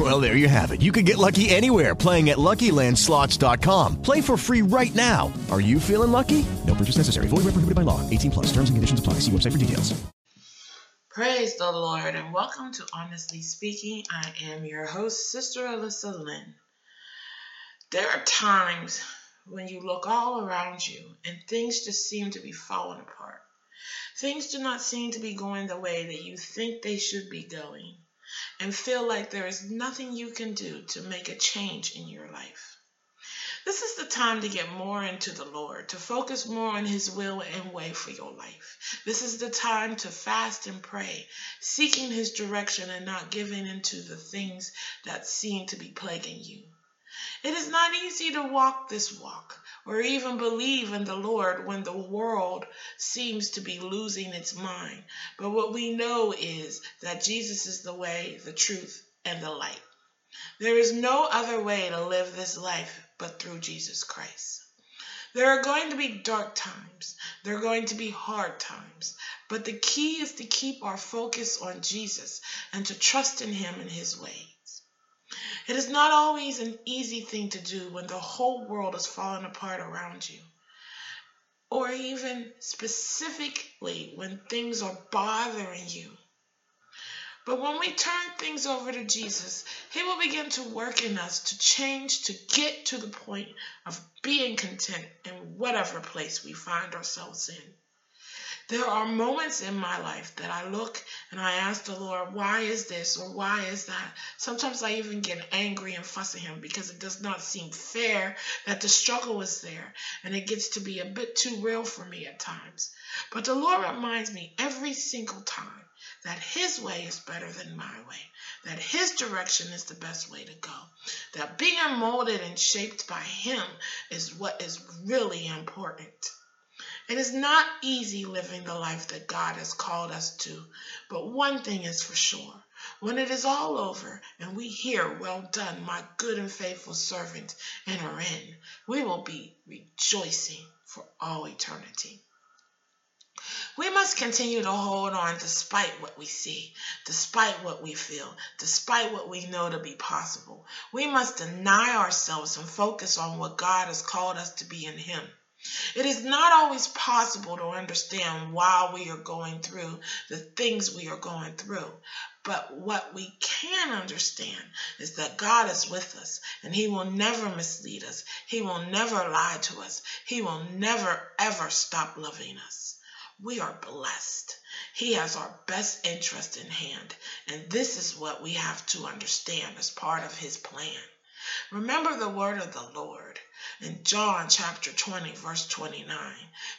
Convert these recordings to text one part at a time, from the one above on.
Well, there you have it. You can get lucky anywhere playing at LuckyLandSlots.com. Play for free right now. Are you feeling lucky? No purchase necessary. Void where prohibited by law. 18 plus. Terms and conditions apply. See website for details. Praise the Lord and welcome to Honestly Speaking. I am your host, Sister Alyssa Lynn. There are times when you look all around you and things just seem to be falling apart. Things do not seem to be going the way that you think they should be going and feel like there is nothing you can do to make a change in your life. This is the time to get more into the Lord, to focus more on His will and way for your life. This is the time to fast and pray, seeking His direction and not giving into the things that seem to be plaguing you. It is not easy to walk this walk or even believe in the Lord when the world seems to be losing its mind. But what we know is that Jesus is the way, the truth, and the light. There is no other way to live this life but through Jesus Christ. There are going to be dark times. There are going to be hard times. But the key is to keep our focus on Jesus and to trust in Him and His ways. It is not always an easy thing to do when the whole world is falling apart around you, or even specifically when things are bothering you. But when we turn things over to Jesus, He will begin to work in us to change, to get to the point of being content in whatever place we find ourselves in. There are moments in my life that I look and I ask the Lord, why is this or why is that? Sometimes I even get angry and fuss at Him because it does not seem fair that the struggle is there and it gets to be a bit too real for me at times. But the Lord reminds me every single time that His way is better than my way, that His direction is the best way to go, that being molded and shaped by Him is what is really important. It is not easy living the life that God has called us to, but one thing is for sure. When it is all over and we hear, Well done, my good and faithful servant, enter in, we will be rejoicing for all eternity. We must continue to hold on despite what we see, despite what we feel, despite what we know to be possible. We must deny ourselves and focus on what God has called us to be in Him. It is not always possible to understand why we are going through the things we are going through. But what we can understand is that God is with us and He will never mislead us. He will never lie to us. He will never, ever stop loving us. We are blessed. He has our best interest in hand. And this is what we have to understand as part of His plan. Remember the word of the Lord. In John chapter 20, verse 29,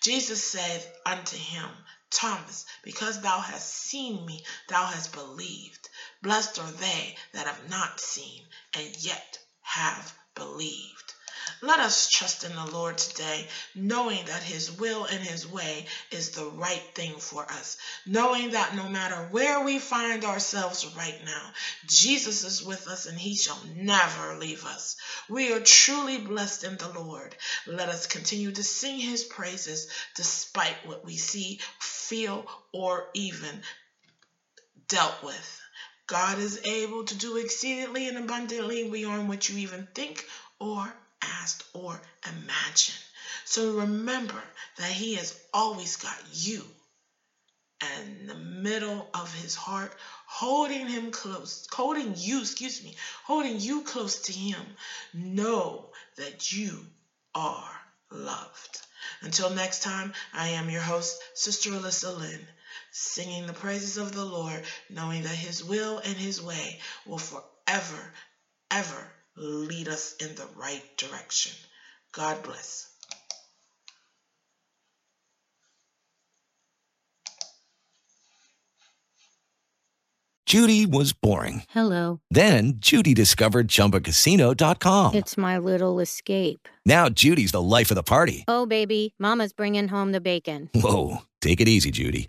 Jesus said unto him, Thomas, because thou hast seen me, thou hast believed. Blessed are they that have not seen and yet have believed. Let us trust in the Lord today, knowing that His will and His way is the right thing for us. Knowing that no matter where we find ourselves right now, Jesus is with us and He shall never leave us. We are truly blessed in the Lord. Let us continue to sing His praises despite what we see, feel, or even dealt with. God is able to do exceedingly and abundantly beyond what you even think or asked or imagined. So remember that He has always got you in the middle of His heart, holding Him close, holding you, excuse me, holding you close to Him. Know that you are loved. Until next time, I am your host, Sister Alyssa Lynn, singing the praises of the Lord, knowing that His will and His way will forever, ever lead us in the right direction. God bless. Judy was boring. Hello. Then Judy discovered ChumbaCasino.com. It's my little escape. Now Judy's the life of the party. Oh, baby, Mama's bringing home the bacon. Whoa, take it easy, Judy.